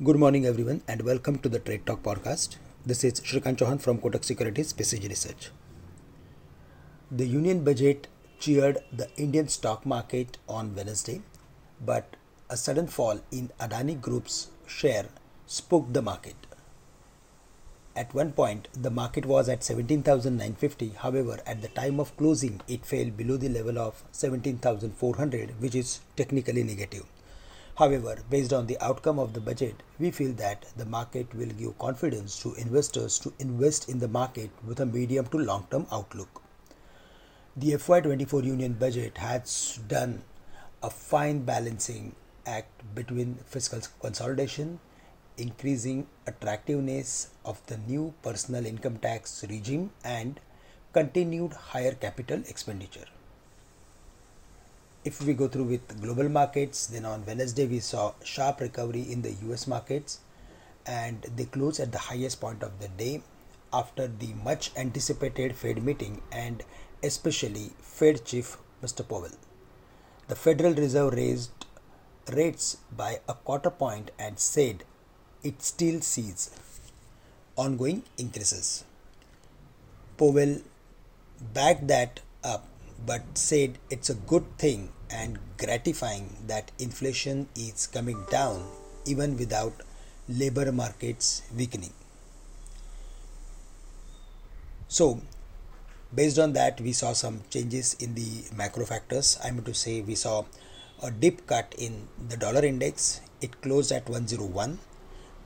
Good morning, everyone, and welcome to the Trade Talk podcast. This is Shrikant Chouhan from Kotak Securities Precision Research. The Union Budget cheered the Indian stock market on Wednesday, but a sudden fall in Adani Group's share spooked the market. At one point, the market was at 17,950. However, at the time of closing, it fell below the level of 17,400, which is technically negative. However, based on the outcome of the budget, we feel that the market will give confidence to investors to invest in the market with a medium to long term outlook. The FY24 Union budget has done a fine balancing act between fiscal consolidation, increasing attractiveness of the new personal income tax regime, and continued higher capital expenditure. If we go through with global markets, then on Wednesday we saw sharp recovery in the US markets and they closed at the highest point of the day after the much anticipated Fed meeting and especially Fed chief Mr. Powell. The Federal Reserve raised rates by a quarter point and said it still sees ongoing increases. Powell backed that up but said it's a good thing and gratifying that inflation is coming down even without labor markets weakening. So, based on that, we saw some changes in the macro factors. I mean to say, we saw a dip cut in the dollar index, it closed at 101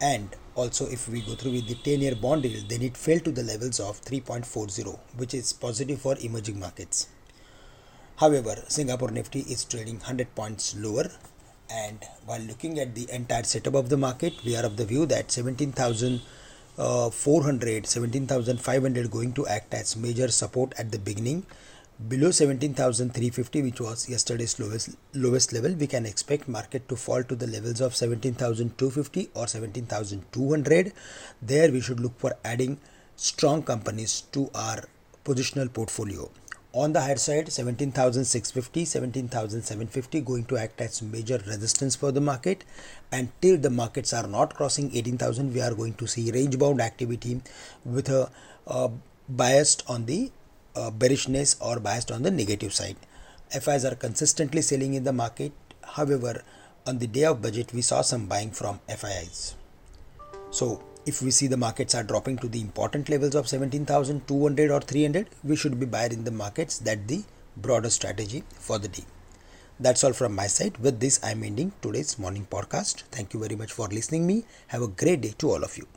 and also if we go through with the 10 year bond yield then it fell to the levels of 3.40 which is positive for emerging markets However, Singapore Nifty is trading 100 points lower and while looking at the entire setup of the market, we are of the view that 17,400, uh, 17,500 going to act as major support at the beginning. Below 17,350, which was yesterday's lowest lowest level, we can expect market to fall to the levels of 17,250 or 17,200. There, we should look for adding strong companies to our positional portfolio on the higher side 17650 17750 going to act as major resistance for the market. And till the markets are not crossing 18000 we are going to see range bound activity with a uh, biased on the uh, bearishness or biased on the negative side. FIs are consistently selling in the market. However on the day of budget we saw some buying from FIs so if we see the markets are dropping to the important levels of 17200 or 300 we should be buyer in the markets that the broader strategy for the day. That's all from my side. With this i'm ending today's morning podcast. Thank you very much for listening me. Have a great day to all of you